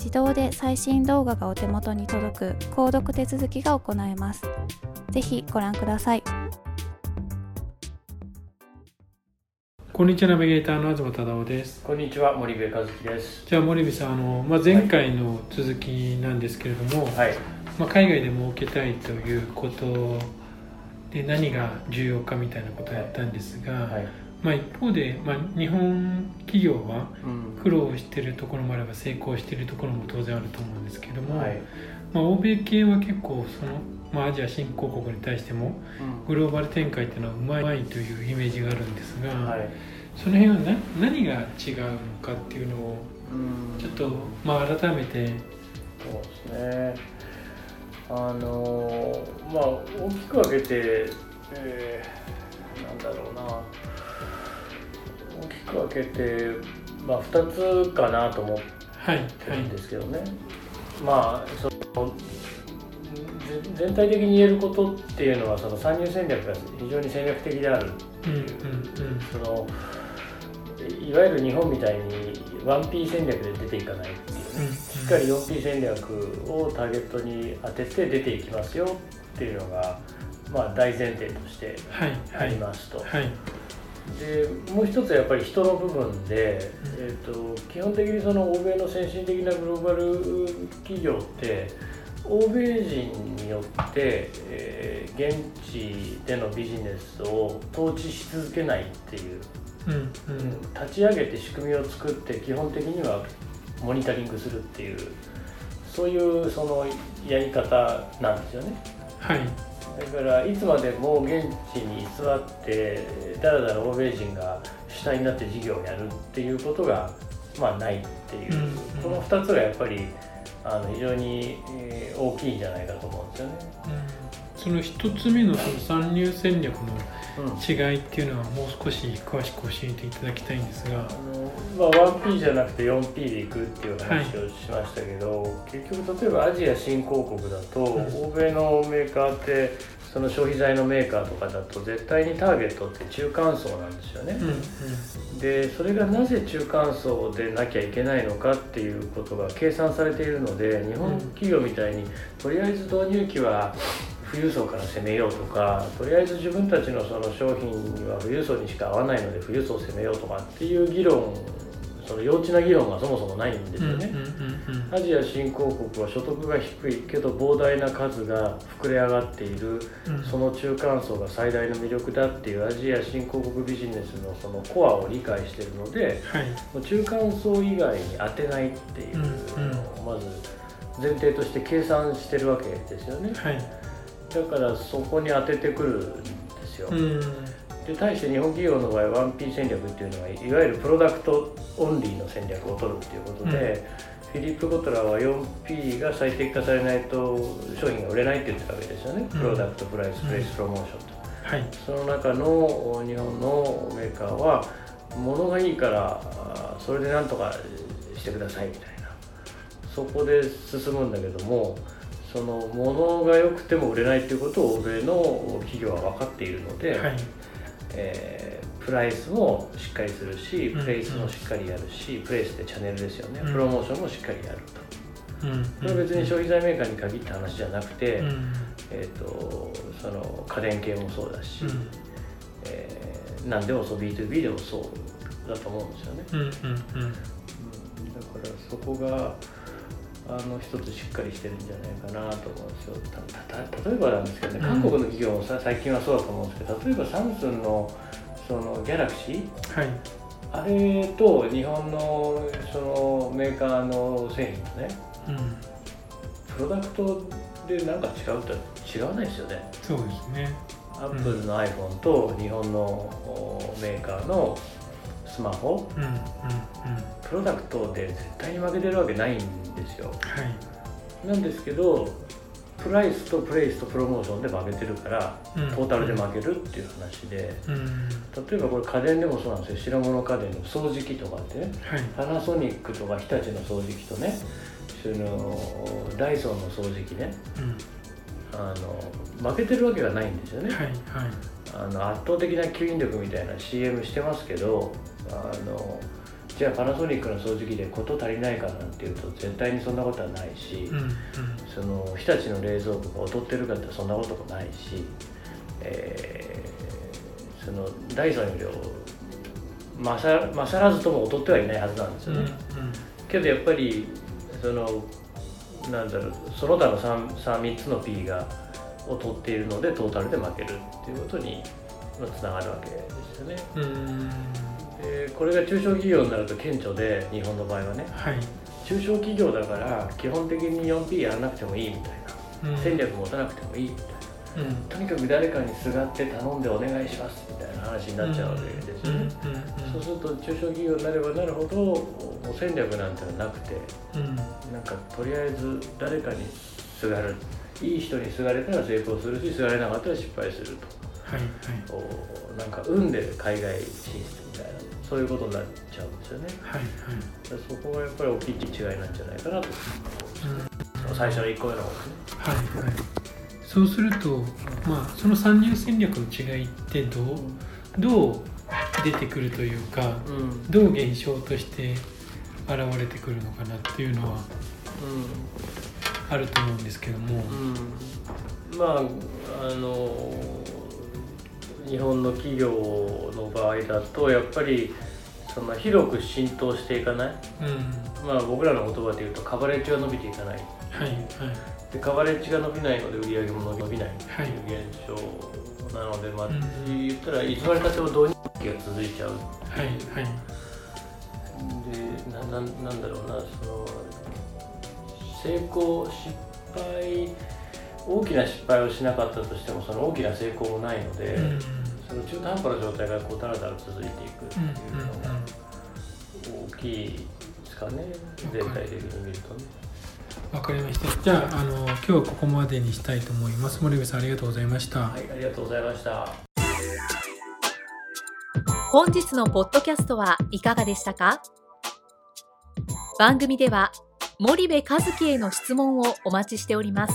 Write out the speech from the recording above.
自動で最新動画がお手元に届く購読手続きが行えます。ぜひご覧ください。こんにちはナビゲーターの東忠夫です。こんにちは森部和樹です。じゃあ森部さんあのまあ前回の続きなんですけれども、はい、まあ海外で儲けたいということで何が重要かみたいなことをやったんですが、はいはいまあ、一方で、まあ、日本企業は苦労しているところもあれば成功しているところも当然あると思うんですけども、はい、まあ、欧米系は結構その、まあ、アジア新興国に対してもグローバル展開っていうのはうまいというイメージがあるんですが、はい、その辺は何何が違うのかっていうのをちょっと、まあ、改めて。そうですね。あのまあ大きく分けて、えー、なんだろうな分けて、まあ、2つかなと思ってるんですけどね、はい。はい、まあその全体的に言えることっていうのはその参入戦略が非常に戦略的である。っていう,、そのいわゆる日本みたいに 1P 戦略で出ていかないっていうね、しっかり 4P 戦略をターゲットに当てて出ていきますよっていうのが、まあ、大前提としてありますと。はいはいでもう一つはやっぱり人の部分で、えーと、基本的にその欧米の先進的なグローバル企業って欧米人によって、えー、現地でのビジネスを統治し続けないっていう、うんうん、立ち上げて仕組みを作って基本的にはモニタリングするっていうそういうそのやり方なんですよね。はい。だからいつまでも現地に居座ってだらだら欧米人が主体になって事業をやるっていうことが、まあ、ないっていう、うん。うん、この2つがやっぱりあの非常に大きいんじゃないかと思うんですよね。うんその一つ目のその参入戦略の違いっていうのはもう少し詳しく教えていただきたいんですが、あのまあ、1P じゃなくて 4P でいくっていう話をしましたけど、はい、結局例えばアジア新興国だと、うん、欧米のメーカーってその消費財のメーカーとかだと絶対にターゲットって中間層なんですよね、うんうん、でそれがなぜ中間層でなきゃいけないのかっていうことが計算されているので日本企業みたいにとりあえず導入期は富裕層から攻めようとかとりあえず自分たちのその商品には富裕層にしか合わないので富裕層を攻めようとかっていう議論その幼稚な議論がそもそもないんですよね、アジア新興国は所得が低いけど膨大な数が膨れ上がっている、うん、その中間層が最大の魅力だっていうアジア新興国ビジネスのそのコアを理解しているので、はい、中間層以外に当てないっていうのをまず前提として計算してるわけですよね。はいだからそこに当ててくるんですよ、で対して日本企業の場合 1P 戦略っていうのはいわゆるプロダクトオンリーの戦略を取るっていうことで、フィリップ・ゴトラは 4P が最適化されないと商品が売れないって言ってたわけですよね、プロダクトプライスプレイスプロモーションと、はい、その中の日本のメーカーは物がいいからそれでなんとかしてくださいみたいな。そこで進むんだけどもその物が良くても売れないっていうことを欧米の企業は分かっているので、はい、えー、プライスもしっかりするしプレイスもしっかりやるし、うん、プレイスってチャンネルですよね、うん、プロモーションもしっかりやると、うん、これは別に消費財メーカーに限った話じゃなくて、えーと、その家電系もそうだし、うん、えー、何でもそう B2B でもそうだと思うんですよね、だからそこがあの一つしっかりしてるんじゃないかなと思うんですよ。例えばなんですけどね、韓国の企業もさ最近はそうだと思うんですけど例えばサムスンのそのギャラクシー、はい、あれと日本のそのメーカーの製品のね、うん、プロダクトで何か違うと違わないですよね。そうですね。アップルの iPhone と日本のメーカーのスマホ、うんうんうん、プロダクトで絶対に負けてるわけないんですよ、はい、なんですけどプライスとプレイスとプロモーションで負けてるから、うん、トータルで負けるっていう話で、うん、例えばこれ家電でもそうなんですよ。白物家電の掃除機とかってね、はい、パナソニックとか日立の掃除機とね。そのダイソンの掃除機ね、うん、あの負けてるわけがないんですよね、はいはい、あの圧倒的な吸引力みたいな CM してますけどあのじゃあパナソニックの掃除機で事足りないかなんていうと絶対にそんなことはないし、うんうん、その日立の冷蔵庫が劣ってるかってそんなこともないし、えー、そのダイソンより勝勝らずとも劣ってはいないはずなんですよね。うんうん、けどやっぱりそのなんだろうその他の 3, 3, 3つの P が劣っているのでトータルで負けるっていうことにつながるわけですよね。でこれが中小企業になると顕著で日本の場合はね、はい、中小企業だから基本的に 4P やらなくてもいいみたいな、うん、戦略持たなくてもいいみたいな、うん、とにかく誰かにすがって頼んでお願いしますみたいな話になっちゃうわけですよね、そうすると中小企業になればなるほどもう戦略なんてのはなくて、うん、なんかとりあえず誰かにすがるいい人にすがれたら成功するしすがれなかったら失敗すると、はいはい、なんか運で海外進出みたいなそういうことになっちゃうんですよね。はいはい、そこがやっぱり大きい違いなんじゃないかなと、うん、最初の1個目の方ですね。はいはい、そうすると、まあ、その参入戦略の違いってどうどう出てくるというか、うん、どう現象として現れてくるのかなっていうのは、あると思うんですけども。うん、まああの日本の企業の場合だとやっぱりその広く浸透していかない、うん、まあ僕らの言葉で言うとカバレッジが伸びていかない、はいはい、でカバレッジが伸びないので売り上げも伸びないっていう現象なので、まあ、言ったらいつまでたっても導入期が続いちゃう。はいはい。でなななんだろうなその成功失敗大きな失敗をしなかったとしてもその大きな成功もないので、うんその中途半端な状態がこうだらだら続いていくっていうのが大きいですかね、全体的に見るとね。わかりました。じゃあ、あの今日はここまでにしたいと思います。森部さんありがとうございました。はい、ありがとうございました。本日のポッドキャストはいかがでしたか？番組では森部和樹への質問をお待ちしております。